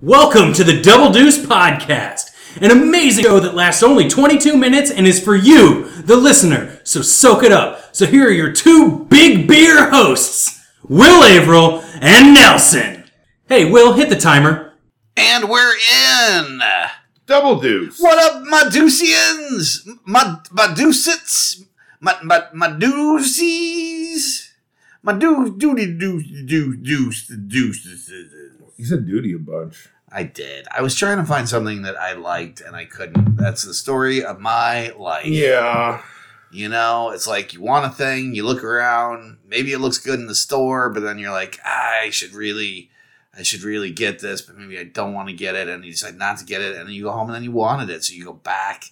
Welcome to the Double Deuce Podcast, an amazing show that lasts only 22 minutes and is for you, the listener. So soak it up. So here are your two big beer hosts, Will Averill and Nelson. Hey, Will, hit the timer. And we're in. Double deuce. What up, Medusians? My Medusits? My my Medusies? Medu doody deuce deuce deuce deuce. You said duty a bunch. I did. I was trying to find something that I liked and I couldn't. That's the story of my life. Yeah. You know, it's like you want a thing, you look around, maybe it looks good in the store, but then you're like, ah, I should really, I should really get this, but maybe I don't want to get it, and you decide not to get it, and then you go home and then you wanted it, so you go back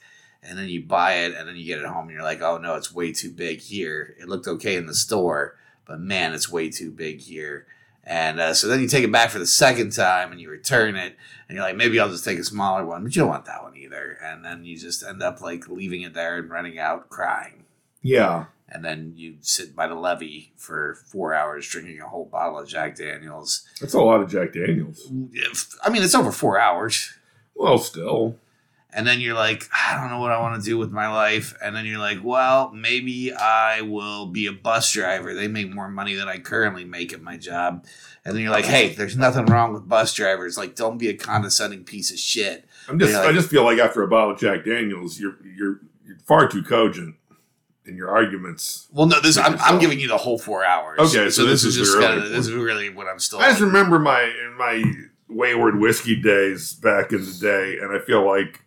and then you buy it, and then you get it home, and you're like, oh no, it's way too big here. It looked okay in the store, but man, it's way too big here. And uh, so then you take it back for the second time and you return it, and you're like, maybe I'll just take a smaller one, but you don't want that one either. And then you just end up like leaving it there and running out crying. Yeah. And then you sit by the levee for four hours drinking a whole bottle of Jack Daniels. That's a lot of Jack Daniels. I mean, it's over four hours. Well, still. And then you're like, I don't know what I want to do with my life. And then you're like, well, maybe I will be a bus driver. They make more money than I currently make at my job. And then you're like, hey, there's nothing wrong with bus drivers. Like, don't be a condescending piece of shit. I'm just like- I just feel like after a bottle of Jack Daniels, you're you're you're far too cogent in your arguments. Well, no, this I'm, I'm giving you the whole four hours. Okay, so this is just kinda, this is really what I'm still. I just remember my my wayward whiskey days back in the day, and I feel like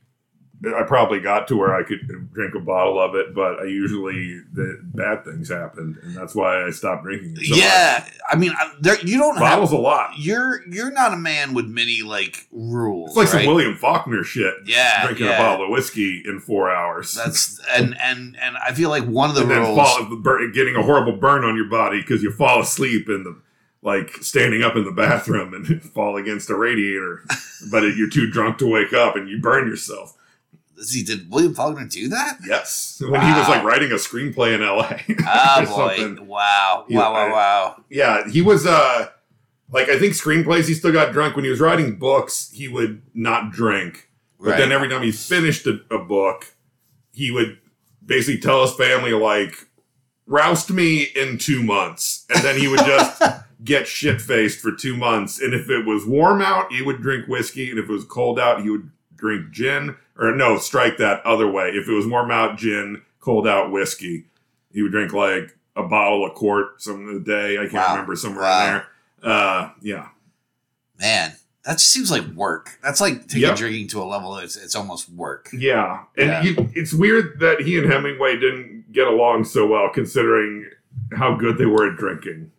I probably got to where I could drink a bottle of it, but I usually the bad things happened, and that's why I stopped drinking. it so yeah, I mean, I, there, you don't bottles have. a lot. You're you're not a man with many like rules. It's like right? some William Faulkner shit. Yeah, drinking yeah. a bottle of whiskey in four hours. That's and and and I feel like one of the and then rules. fall, getting a horrible burn on your body because you fall asleep in the like standing up in the bathroom and fall against a radiator, but you're too drunk to wake up and you burn yourself. See, did William Faulkner do that? Yes, when he was like writing a screenplay in L.A. Oh boy! something. Wow! Yeah, Wow! Wow! I- Wow! Yeah, he was uh like I think screenplays. He still got drunk when he was writing books. He would not drink. But Right. then every time he finished a, a book, he would basically tell his family, like, roust me in two months. And then he would just get shit faced for two months. And if it was warm out, he would drink whiskey. And if it was cold out, he would drink gin. Or no, strike that other way. If it was warm out, gin, cold out, whiskey. He would drink like a bottle, a quart, some of the day. I can't Wow. remember somewhere Wow. in there. Uh, yeah. Man, that just seems like work. That's like taking Yep. drinking to a level. It's it's almost work. Yeah, and Yeah. You, it's weird that he and Hemingway didn't get along so well, considering how good they were at drinking.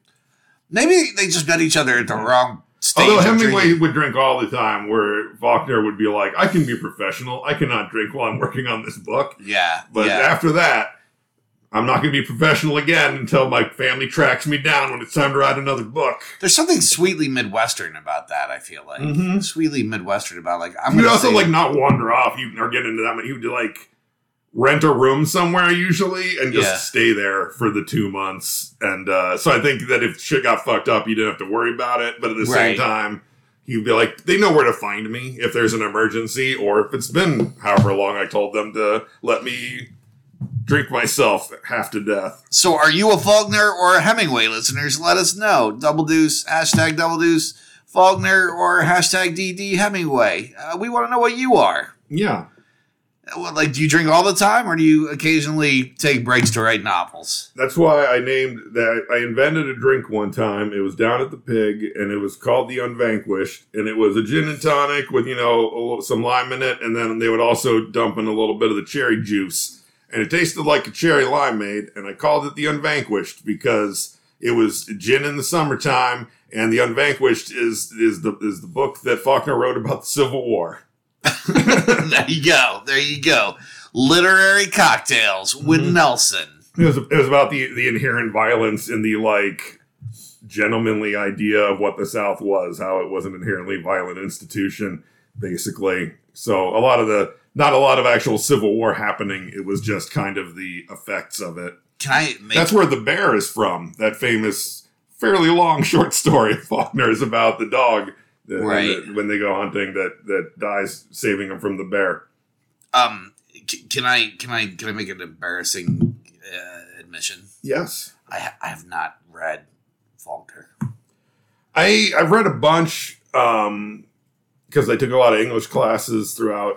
Maybe they just met each other at the wrong. Although Hemingway drinking. would drink all the time, where Faulkner would be like, "I can be professional. I cannot drink while I'm working on this book." yeah, But yeah. after that, I'm not going to be professional again until my family tracks me down when it's time to write another book. There's something sweetly Midwestern about that. I feel like Mhm. sweetly Midwestern about like I'm would also like not wander off. You or get into that, but he would like rent a room somewhere usually and just Yeah. stay there for the two months. And uh, so I think that if shit got fucked up, you didn't have to worry about it. But at the Right. same time, he'd be like, they know where to find me if there's an emergency, or if it's been however long I told them to let me drink myself half to death. So, are you a Faulkner or a Hemingway listeners? Let us know. Double Deuce, hashtag Double Deuce, Faulkner, or hashtag DD Hemingway. Uh, we want to know what you are. Yeah. What, Like, do you drink all the time, or do you occasionally take breaks to write novels? That's why I named that. I invented a drink one time. It was down at the Pig, and it was called the Unvanquished, and it was a gin and tonic with you know some lime in it, and then they would also dump in a little bit of the cherry juice, and it tasted like a cherry limeade, and I called it the Unvanquished because it was gin in the summertime, and the Unvanquished is is the is the book that Faulkner wrote about the Civil War. There you go. There you go. Literary cocktails with Mhm. Nelson. It was it was about the the inherent violence in the like gentlemanly idea of what the South was, how it was an inherently violent institution, basically. So a lot of the not a lot of actual civil war happening. It was just kind of the effects of it. Can I make That's where the bear is from. That famous, fairly long short story of Faulkner is about the dog Right. when they go hunting, that that dies saving them from the bear. Um, c- can I can I can I make an embarrassing uh, admission? Yes. I ha- I have not read Faulkner. I I've read a bunch um because I took a lot of English classes throughout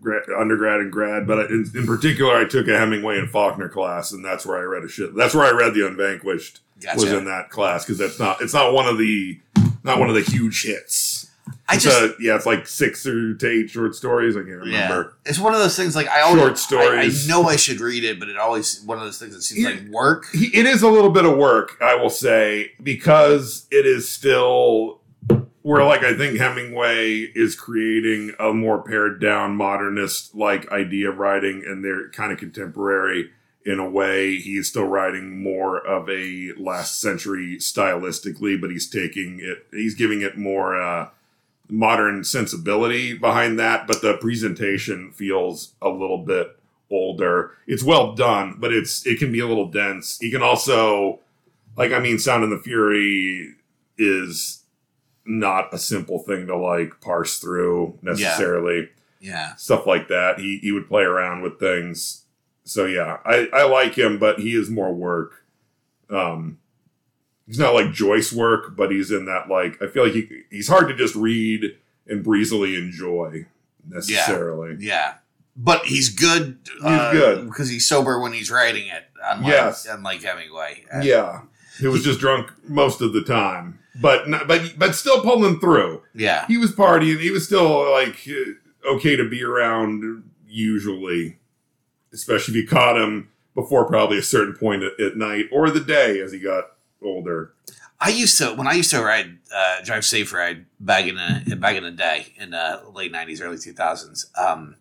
gra- undergrad and grad, but in, in particular I took a Hemingway and Faulkner class, and that's where I read a shit. That's where I read The Unvanquished Gotcha. was in that class because that's not it's not one of the not one of the huge hits. I It's just a- yeah, it's like six or to eight short stories. I can't yeah, remember. it's one of those things. Like I always Short stories. I, know I should read it, but it always one of those things that seems Yeah. like work. It is a little bit of work, I will say, because it is still where like I think Hemingway is creating a more pared down modernist like idea of writing and they're kind of contemporary in a way. He's still writing more of a last century stylistically, but he's taking it he's giving it more uh modern sensibility behind that, but the presentation feels a little bit older. It's well done, but it's it can be a little dense. He can also like I mean Sound and the Fury is not a simple thing to like parse through necessarily. Yeah, Stuff like that. He he would play around with things. So yeah, I I like him, but he is more work. Um he's not like Joyce work, but he's in that like I feel like he he's hard to just read and breezily enjoy necessarily. yeah. But he's good. uh, good. because he's sober when he's writing it. Unlike, Yes. unlike Hemingway. Yeah, he was just drunk most of the time, but not, but but still pulling through. yeah, He was partying. He was still like okay to be around usually, especially if you caught him before probably a certain point at, at night or the day as he got older. I used to when I used to ride uh, drive safe ride back in the back in the day in the late nineties, early two thousands. Um,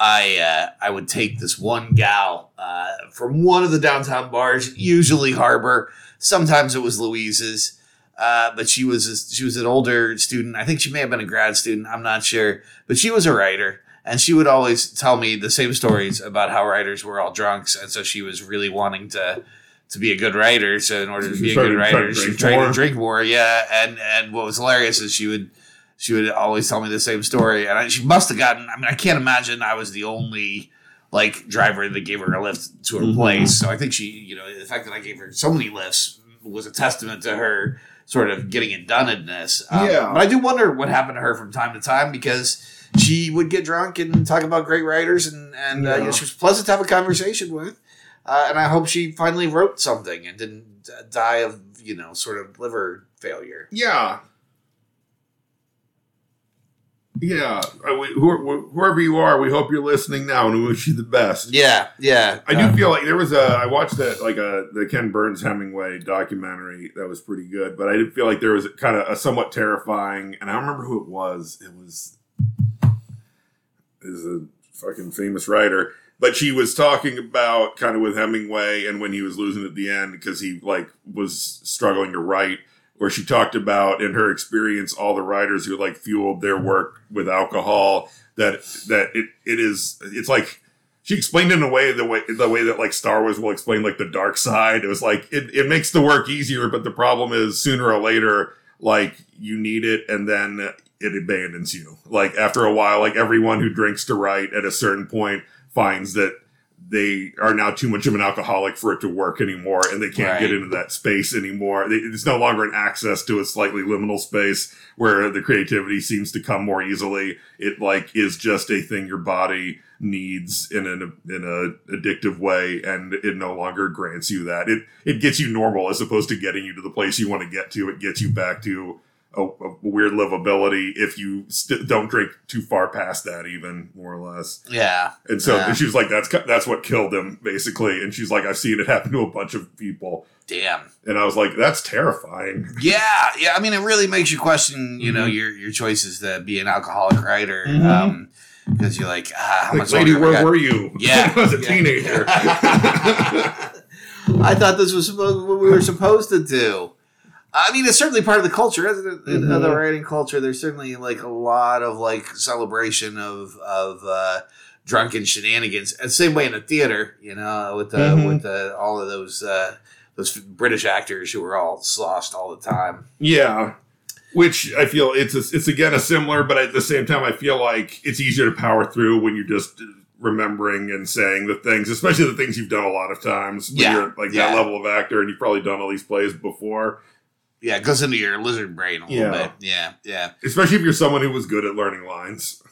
I uh, I would take this one gal uh, from one of the downtown bars, usually Harbor. Sometimes it was Louise's, uh, but she was a, she was an older student. I think she may have been a grad student. I'm not sure, but she was a writer, and she would always tell me the same stories about how writers were all drunks, and so she was really wanting to to be a good writer. So in order to be a good to- tried to writer, she tried to drink more. Yeah, and and what was hilarious is she would she would always tell me the same story, and I, she must have gotten. I mean, I can't imagine I was the only like driver that gave her a lift to her Mhm. place. So I think she, you know, the fact that I gave her so many lifts was a testament to her sort of getting it done in this. Um, Yeah. but I do wonder what happened to her from time to time because she would get drunk and talk about great writers, and and uh, you know, she was pleasant to have a conversation with. Uh, and I hope she finally wrote something and didn't uh, die of you know sort of liver failure. Yeah. Yeah, I- whoever you are, we hope you're listening now, and we wish you the best. Yeah, yeah. I do feel like there was a. I watched that like a the Ken Burns Hemingway documentary that was pretty good, but I did feel like there was kind of a somewhat terrifying, and I don't remember who it was. It was is a fucking famous writer, but she was talking about kind of with Hemingway and when he was losing at the end because he like was struggling to write. Where she talked about in her experience all the writers who like fueled their work with alcohol that that it, it is it's like she explained in a way the way the way that like Star Wars will explain like the dark side. It was like it, it makes the work easier, but the problem is sooner or later, like you need it and then it abandons you. Like after a while, like everyone who drinks to write at a certain point finds that they are now too much of an alcoholic for it to work anymore and they can't Right. get into that space anymore. It's no longer an access to a slightly liminal space where the creativity seems to come more easily. It like is just a thing your body needs in an in a addictive way and it no longer grants you that. It it gets you normal as opposed to getting you to the place you want to get to. It gets you back to a, a weird livability if you st- don't drink too far past that even more or less. Yeah. And so Yeah. she was like, "That's that's what killed him, basically." And she's like, "I've seen it happen to a bunch of people." Damn. And I was like, "That's terrifying." Yeah, yeah. I mean, it really makes you question, you know, Mhm. your your choices to be an alcoholic writer, Mhm. um, because you're like, ah, how Like, much lady, where got?" were you? Yeah, I was a yeah. teenager. I thought this was supposed what we were supposed to do. I mean, it's certainly part of the culture, isn't it? In Mhm. the writing culture, there's certainly like a lot of like celebration of of uh, drunken shenanigans. And same way in the theater, you know, with the Mhm. with the, all of those uh, those British actors who were all sloshed all the time. yeah, Which I feel it's a, it's again a similar, but at the same time, I feel like it's easier to power through when you're just remembering and saying the things, especially the things you've done a lot of times. When Yeah, you're like yeah. that level of actor, and you've probably done all these plays before. Yeah, it goes into your lizard brain a little Yeah. bit. Yeah, yeah. Especially if you're someone who was good at learning lines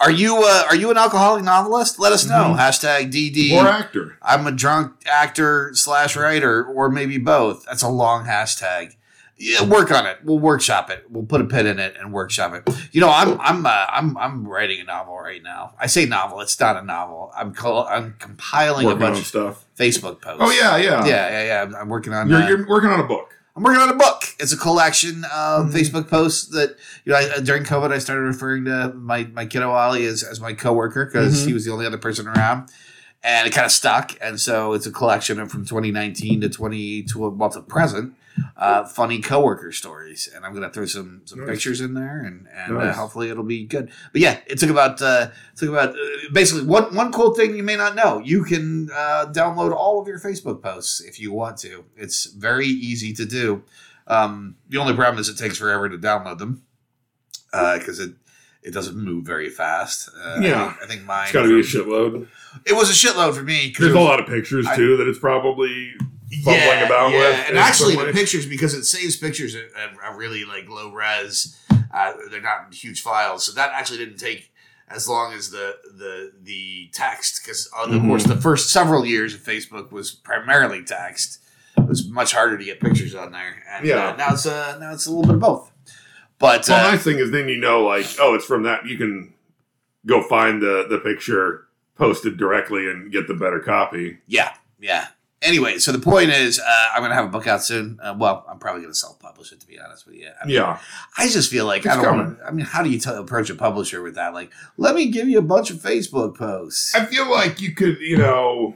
Are you uh, are you an alcoholic novelist? Let us know. Mhm. Hashtag DD. or actor. I'm a drunk actor slash writer, or maybe both. That's a long hashtag. Yeah, work on it. We'll workshop it. We'll put a pin in it and workshop it. You know, I'm I'm uh, I'm I'm writing a novel right now. I say novel. It's not a novel. I'm col- I'm compiling Working a bunch of stuff. Facebook posts. Oh yeah, yeah, yeah, yeah, yeah. I'm, I'm working on. You're, uh, you're working on a book. I'm working on a book. It's a collection of Mhm. Facebook posts that you know. I, during COVID, I started referring to my my kiddo Ollie as, as my coworker because Mhm. he was the only other person around, and it kind of stuck. And so it's a collection of from 2019 to 20 to well to present, uh, funny coworker stories. And I'm gonna throw some some Nice. pictures in there, and and uh, hopefully it'll be good. But yeah, it took about uh, it took about uh, basically one one cool thing you may not know. You can uh, download all of your Facebook posts if you want to. It's very easy to do. Um, the only problem is it takes forever to download them because it it doesn't move very fast. Uh, I Yeah. think, I think mine. It's got to be a shitload. It was a shitload for me. There's it a lot of pictures I- too that it's probably fumbling about yeah. with And actually, the pictures because it saves pictures at, at a really like low res. Uh, they're not huge files, so that actually didn't take as long as the the the text because of Mhm. course the first several years of Facebook was primarily text. It was much harder to get pictures on there, and Yeah. uh, now it's uh, now it's a little bit of both. But Well, uh, nice thing is then you know, like, oh, it's from that. You can go find the the picture posted directly and get the better copy. Yeah, yeah. Anyway, so the point is, uh, I'm gonna have a book out soon. Uh, well, I'm probably gonna self-publish it to be honest with you. I mean, Yeah, I just feel like It's I don't want. I mean, how do you tell approach a publisher with that? Like, let me give you a bunch of Facebook posts. I feel like you could, you know,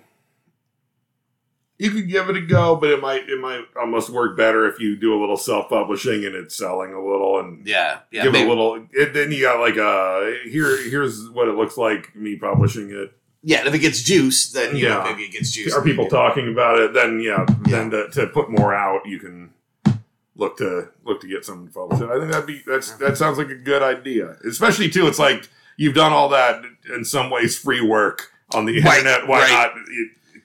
you could give it a go, but it might it might almost work better if you do a little self publishing and it's selling a little and Yeah, yeah. give it maybe- a little. It, then you got like uh here here's what it looks like me publishing it. Yeah, if it gets juice, then you know Yeah. maybe it gets juice. Are people talking about it? Then yeah, Yeah. then to, to put more out, you can look to look to get something published. I think that'd be that's that sounds like a good idea. Especially too, it's like you've done all that in some ways free work on the Right, internet. Why right. not?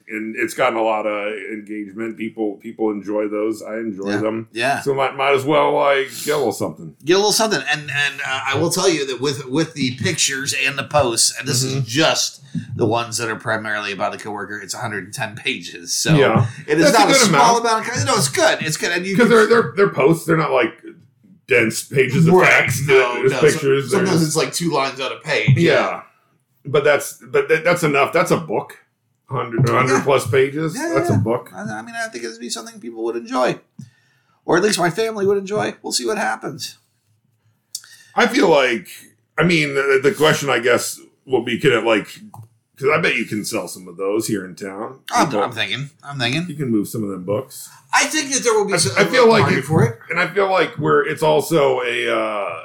And it's gotten a lot of engagement. People people enjoy those. I enjoy Yeah. them. Yeah, So might might as well like get a little something. get a little something, and and uh, I will tell you that with with the pictures and the posts, and this Mm-hmm. is just the ones that are primarily about the coworker. It's 110 pages, so yeah, it is That's not a, good small amount. amount. of No, it's good. It's good, and you because they're they're they're posts. They're not like dense pages of Right, text. No, There's no. pictures. Sometimes there's- it's like two lines on a page. Yeah. But that's but that, that's enough. That's a book. 100, 100 Yeah. plus pages. Yeah, that's yeah. a book. I, mean, I think it'd be something people would enjoy, or at least my family would enjoy. We'll see what happens. I feel like I mean the, the question I guess will be can it like because I bet you can sell some of those here in town. I'm, I'm thinking. I'm thinking. you can move some of them books, I think that there will be. I- some- I feel like it- for it. and I feel like where it's also a uh,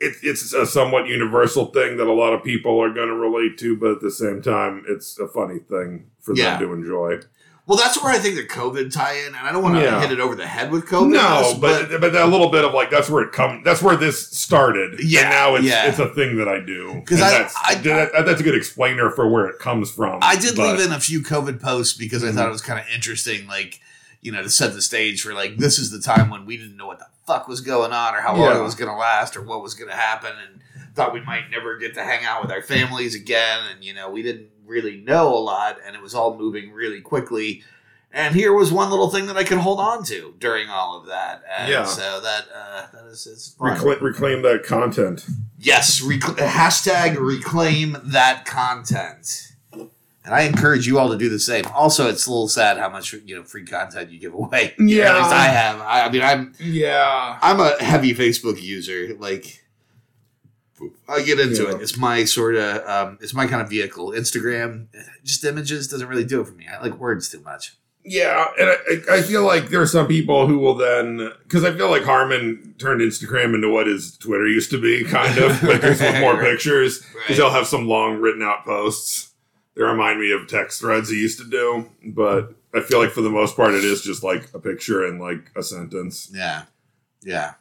it, it's a somewhat universal thing that a lot of people are going to relate to, but at the same time, it's a funny thing for Yeah. them to enjoy. Well, that's where I think the COVID tie-in, and I don't want to Yeah. hit it over the head with COVID. no, this, but, but a little bit of like that's where it come. That's where this started. Yeah, and now it's yeah. it's a thing that I do because I- that's, I- that- that's a good explainer for where it comes from. I did but- leave in a few COVID posts because I Mhm. thought it was kind of interesting, like you know, to set the stage for like this is the time when we didn't know what the fuck was going on or how long Yeah. it was going to last or what was going to happen, and thought we might never get to hang out with our families again, and you know, we didn't really know a lot, and it was all moving really quickly. And here was one little thing that I could hold on to during all of that, and Yeah. so that uh, that is it's fun. reclaim, reclaim that content. Yes, rec- hashtag reclaim that content. And I encourage you all to do the same. Also, it's a little sad how much you know free content you give away. Yeah. at least I have. I, I mean, I'm Yeah, I'm a heavy Facebook user. Like, I get into Yeah. it. It's my sort of um, it's my kind of vehicle. Instagram, just images doesn't really do it for me. I like words too much. yeah, and I, I feel like there are some people who will then because I feel like Harmon turned Instagram into what his Twitter used to be, kind of, but just with more Right. pictures. Right. Because he'll have some long written out posts. They remind me of text threads he used to do, but I feel like for the most part it is just like a picture and like a sentence. Yeah. Yeah.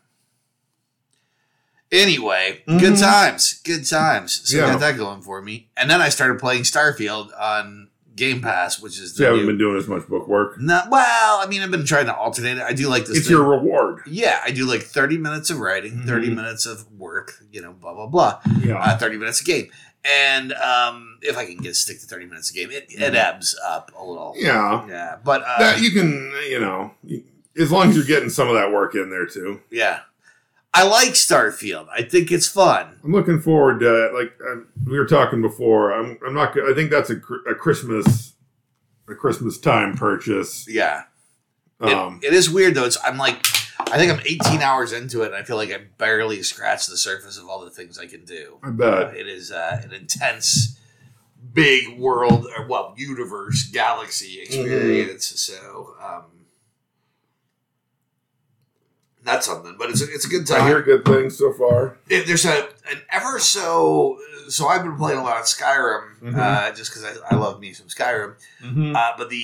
Anyway, Mhm. good times, good times. So I got that going for me, and then I started playing Starfield on Game Pass, which is So you the haven't new. been doing as much book work. Not, well, I mean, I've been trying to alternate it. I do like this. It's thing. your reward. yeah, I do like thirty minutes of writing, thirty Mhm. minutes of work. You know, blah blah blah. Yeah. Uh, thirty minutes a game, and um, if I can get stick to thirty minutes a game, it, it ebbs up a little. yeah. Yeah, but uh, That you can, you know, as long as you're getting some of that work in there too. yeah, I like Starfield. I think it's fun. I'm looking forward to like uh, we were talking before. I'm I'm not. I think that's a, a Christmas a Christmas time purchase. Yeah. It- Um, it is weird though. It's I'm like I think I'm 18 hours into it and I feel like I barely scratched the surface of all the things I can do. I Uh, bet. it is uh, an intense big world or well universe galaxy experience so um that's something but it's a, it's a good time I hear good things so far. It- there's a an ever so so I've been playing a lot of Skyrim Mhm. uh, just because I, I love me some Skyrim uh, but the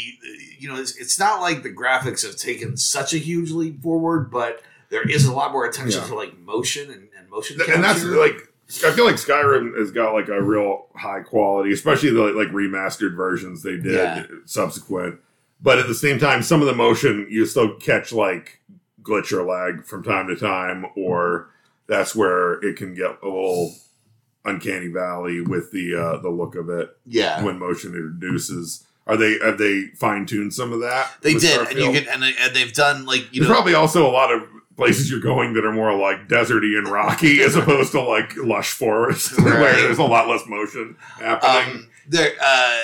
you know it's, it's not like the graphics have taken such a huge leap forward, but there is a lot more attention Yeah. to like motion and, and motion capture. and that's like I feel like Skyrim has got like a real high quality, especially the like remastered versions they did Yeah. subsequent. But at the same time, some of the motion you still catch like glitch or lag from time to time, or that's where it can get a little uncanny valley with the uh, the look of it yeah. when motion introduces. Are they have they fine tuned some of that? They did, and you can, and, they, and they've done like you There's know, probably also a lot of places you're going that are more like deserty and rocky as opposed to like lush forest where there's a lot less motion happening. um, there. Uh,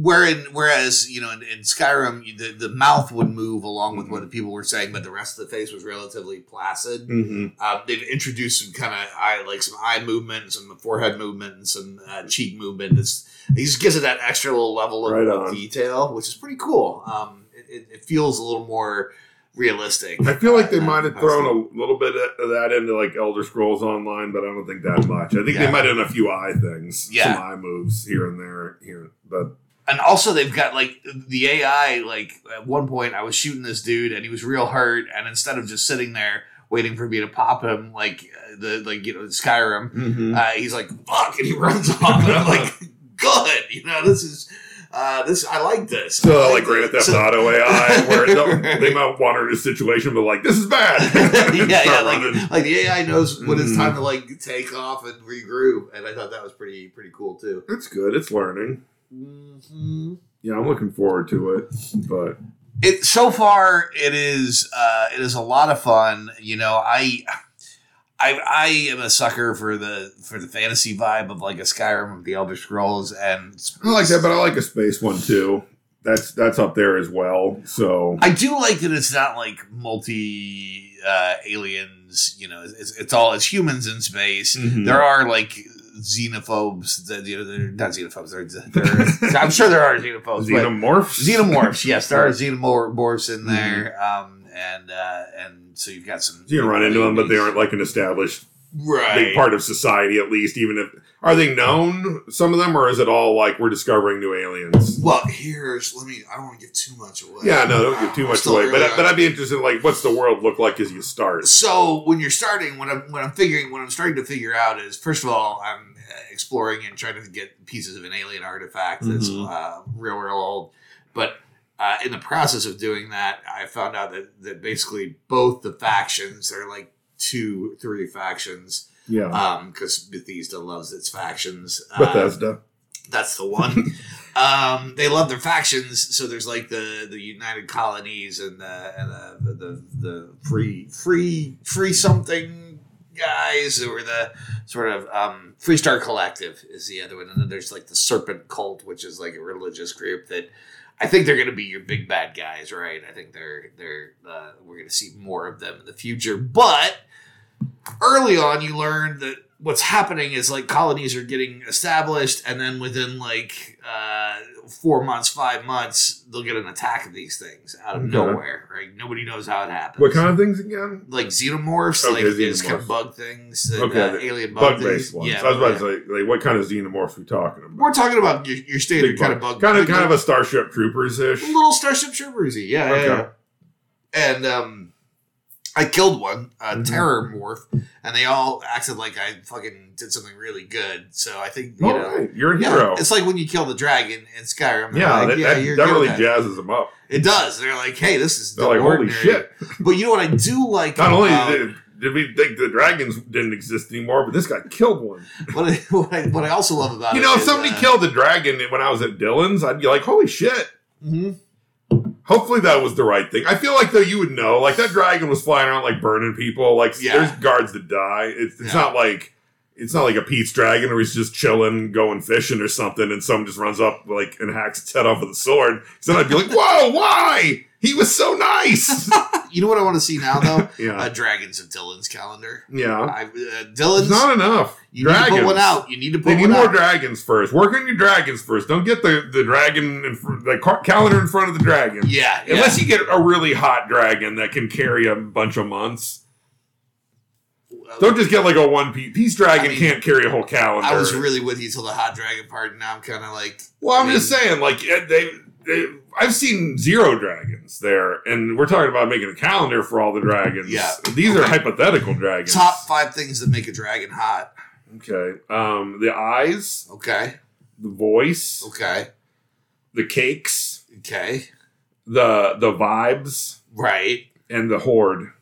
wherein, whereas you know in, in Skyrim, the the mouth would move along with Mhm. what the people were saying, but the rest of the face was relatively placid. Mhm. Uh, they've introduced some kind of eye, like some eye movement, and some forehead movement, and some uh, cheek movement. It's, it just gives it that extra little level of, Right of detail, which is pretty cool. Um, it, it, it feels a little more realistic. I feel like they uh, might have thrown a little bit of that into like Elder Scrolls Online, but I don't think that much. I think Yeah. they might have done a few eye things, Yeah. some eye moves here and there, here, but and also they've got like the AI. Like at one point, I was shooting this dude, and he was real hurt, and instead of just sitting there waiting for me to pop him, like uh, the like you know Skyrim, uh, he's like fuck, and he runs off, and I'm like, good, you know, this is. Uh, this I like this. so I like Grand. Theft So- Auto AI, where they might wander a situation, but like this is bad. yeah, yeah, like, like the AI knows when it's Mhm. time to like take off and regroup, and I thought that was pretty pretty cool too. it's good. It's learning. Mm-hmm. Yeah, I'm looking forward to it, but It so far it is uh, it is a lot of fun. You know, I. I, I am a sucker for the for the fantasy vibe of like a Skyrim of the Elder Scrolls and I like that. But I like a space one too. That's that's up there as well. So I do like that it's not like multi uh, aliens. You know, it's, it's all it's humans in space. Mhm. There are like xenophobes. You know, they're not xenophobes. They're, they're, I'm sure there are xenophobes. xenomorphs. xenomorphs. Yes, there are xenomorphs in there. Um, and uh, and so you've got some. You run into them, but they aren't like an established right. big part of society. At least, even if are they known some of them, or is it all like we're discovering new aliens? Well, here's let me. I don't want to give too much away. Yeah, no, don't give too much away. But on. but I'd be interested. in, Like, what's the world look like as you start? So when you're starting, when I'm when I'm figuring, when I'm starting to figure out is first of all, I'm uh, exploring and trying to get pieces of an alien artifact that's Mhm. uh, real, real old. But uh, in the process of doing that, I found out that that basically both the factions are like two, three factions, Yeah, um, because Bethesda loves its factions. Uh, Bethesda. that's the one. um, they love their factions, so there's like the the United Colonies and the and the the, the free free free something guys, or the sort of um, Free Star Collective is the other one, and then there's like the Serpent Cult, which is like a religious group that. I think they're going to be your big bad guys, right? I think they're they're uh, we're going to see more of them in the future. But early on, you learn that what's happening is like colonies are getting established, and then within like uh, four months, five months, they'll get an attack of these things out of Okay. nowhere. Right? Nobody knows how it happens. What kind of things again? like xenomorphs, Okay, like these kind of bug things, and, Okay, uh, alien bug, Bug based things. ones. Yeah, I was about yeah. to say, like, what kind of xenomorphs we talking about? We're talking about your, your standard kind of bug, kind of bug- kind of a Starship Troopers ish. little Starship Troopers. Yeah, yeah, yeah. And um, I killed one, a Mhm. terror morph, and they all acted like I fucking did something really good. So I think you Oh, know, right. You're a yeah, hero. it's like when you kill the dragon in Skyrim. Yeah, like, that, yeah, that, that really jazzes them up. It does. They're like, hey, this is They're like, holy shit. But you know what I do like? Not only about- did, did we think the dragons didn't exist anymore, but this guy killed one. what, I, what, I, what I also love about You know, if somebody uh, killed a dragon when I was at Dillon's, I'd be like, holy shit. mhm. Hopefully that was the right thing. I feel like though you would know, like that dragon was flying around like burning people. Like Yeah. there's guards that die. It's, it's Yeah. not like it's not like a Pete's dragon where he's just chilling, going fishing or something, and someone just runs up like and hacks its head off with a sword. So then I'd be like, whoa, why? He was so nice. You know what I want to see now though? yeah, uh, Dragons of Dillon's calendar. yeah. I, uh, It's Dillon's. not enough. you need to put one out. You need to put They need more out. dragons first. Work on your dragons first. Don't get the the dragon in fr- the car- calendar in front of the dragon. yeah, yeah. Unless you get a really hot dragon that can carry a bunch of months. Don't just get like a one piece. Peace dragon I mean, can't carry a whole calendar. I was really with you till the hot dragon part. and Now I'm kind of like, well, I'm I just saying, like they, they, I've seen zero dragons there, and we're talking about making a calendar for all the dragons. Yeah. these are hypothetical dragons. top five things that make a dragon hot. Okay, um, the eyes, Okay, the voice, okay, the cakes, okay. the the vibes, Right. and the hoard.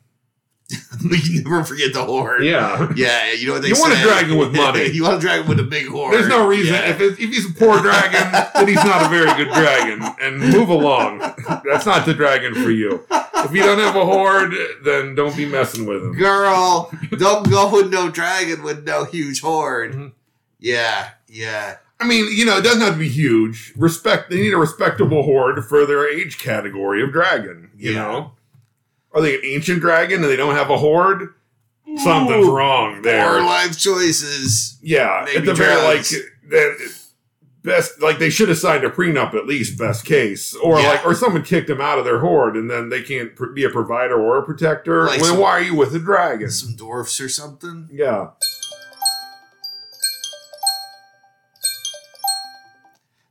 you never forget the hoard. Yeah. Yeah, you know what they You want a say. dragon with money. you want a dragon with a big hoard. There's no reason Yeah. if if he's a poor dragon, then he's not a very good dragon. And move along. That's not the dragon for you. If you don't have a hoard, then don't be messing with him. Girl, don't go with no dragon with no huge hoard. Mhm. Yeah, yeah. I mean, you know, it doesn't have to be huge. Respect. They need a respectable hoard for their age category of dragon. You Yeah. know, are they an ancient dragon and they don't have a hoard? Something's wrong there. Poor life choices. Yeah, Maybe at the very like drugs. best like they should have signed a prenup at least best case or Yeah. like or someone kicked them out of their hoard and then they can't pr- be a provider or a protector. Like well, some- why are you with a dragon? Some dwarfs or something. Yeah,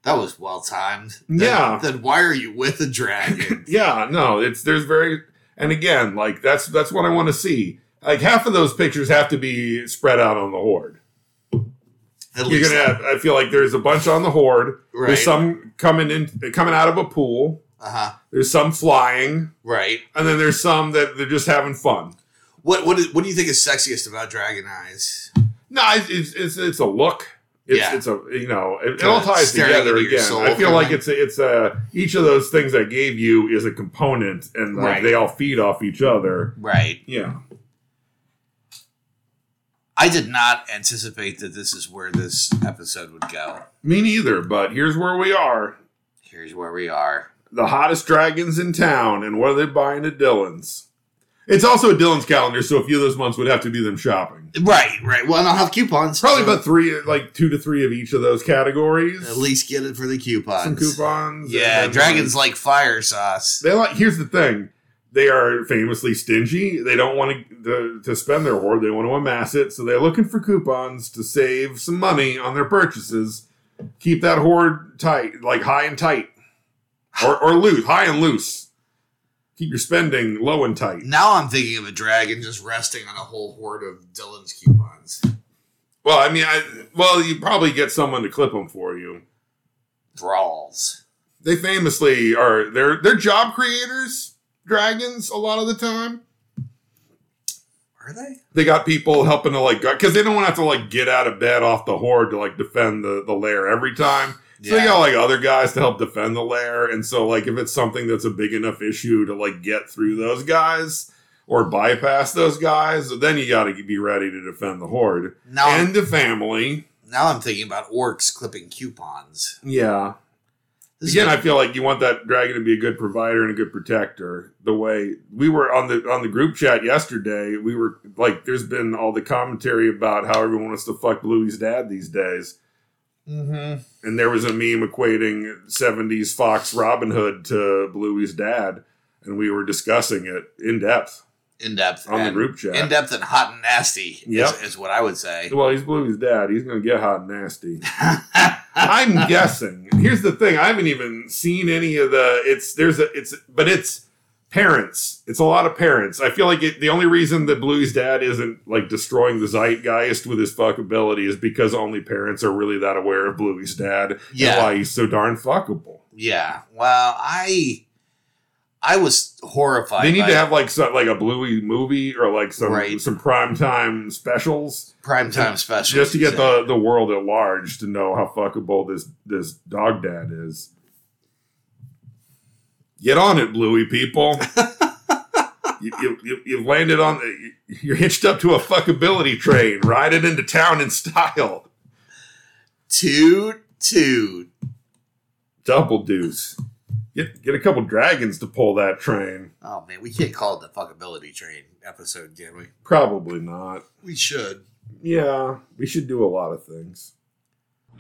That was well timed. Yeah. Then, then why are you with a dragon? yeah, no, it's there's very and again like that's that's what I want to see. Like half of those pictures have to be spread out on the hoard. At You're least gonna have. I feel like there's a bunch on the hoard. right. There's some coming in, coming out of a pool. Uh huh. There's some flying, Right. and then there's some that they're just having fun. What what is, what do you think is sexiest about dragon eyes? No, it's, it's, it's a look. It's, Yeah. it's a you know it, it all ties together again. soul I feel like it's a, it's a each of those things I gave you is a component, and like Right. they all feed off each other. Right. Yeah, I did not anticipate that this is where this episode would go. me neither. But here's where we are: Here's where we are. the hottest dragons in town, and what are they buying at Dillon's? It's also a Dillon's calendar, so a few of those months would have to be them shopping. Right, right. Well, and I'll have coupons. Probably so about three, like two to three of each of those categories. at least get it for the coupons. some coupons. Yeah, dragons like fire sauce. They like. Here's the thing: they are famously stingy. They don't want to, to to spend their hoard. They want to amass it, so they're looking for coupons to save some money on their purchases. Keep that hoard tight, like high and tight, or or loose, high and loose. Keep your spending low and tight. Now I'm thinking of a dragon just resting on a whole hoard of Dillon's coupons. Well, I mean, I well, you probably get someone to clip them for you. Brawls. They famously are. They're they're job creators. Dragons a lot of the time. Are they? they got people helping to like because they don't want to have to like get out of bed off the hoard to like defend the the lair every time. So they got like other guys to help defend the lair, and so like if it's something that's a big enough issue to like get through those guys or bypass those guys, then you got to be ready to defend the hoard now, I'm, and the family. now I'm thinking about orcs clipping coupons. Yeah. This Again, I feel like you want that dragon to be a good provider and a good protector. The way we were on the on the group chat yesterday, we were like, "There's been all the commentary about how everyone wants to fuck Bluey's dad these days." Mhm. and there was a meme equating 70s Fox Robin Hood to Bluey's dad, and we were discussing it in depth in depth on the group chat. in depth and hot and nasty. Yep. is, is what I would say. well, he's Bluey's dad. He's going to get hot and nasty. I'm guessing. Here's the thing: I haven't even seen any of the. It's there's a it's but it's parents. It's a lot of parents. I feel like it, the only reason that Bluey's dad isn't like destroying the zeitgeist with his fuckability is because only parents are really that aware of Bluey's dad Yeah. and why he's so darn fuckable. Yeah. Well, I I was horrified. They need to have like some, like a Bluey movie or like some Right. some primetime specials primetime special just to get the, the world at large to know how fuckable this this dog dad is. Get on it, Bluey people. you, you, you, you've landed on the, you're hitched up to a fuckability train. Ride it into town in style. toot toot. Double deuce. Get get a couple dragons to pull that train. Oh man, we can't call it the fuckability train episode, can we? Probably not. We should. Yeah, we should do a lot of things.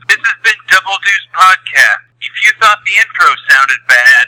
This has been Double Deuce Podcast. If you thought the intro sounded bad,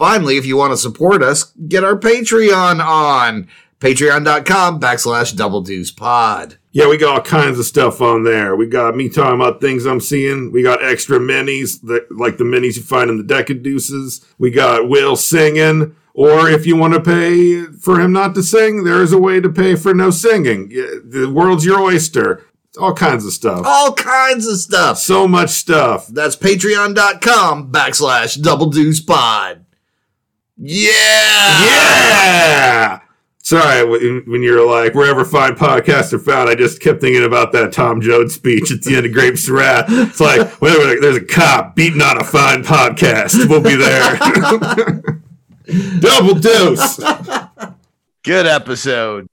Finally, if you want to support us, get our Patreon on patreon.com backslash double deuce pod. Yeah, we got all kinds of stuff on there. We got me talking about things I'm seeing. We got extra minis, that, like the minis you find in the deck of deuces. We got Will singing. Or if you want to pay for him not to sing, there is a way to pay for no singing. The world's your oyster. All kinds of stuff. All kinds of stuff. So much stuff. That's patreon.com backslash double deuce pod. Yeah! Yeah. Sorry, when when you're like wherever fine podcasts are found, I just kept thinking about that Tom Jones speech at the end of Grapes of Wrath. It's like whenever there's a cop beating on a fine podcast, we'll be there. Double dose. Good episode.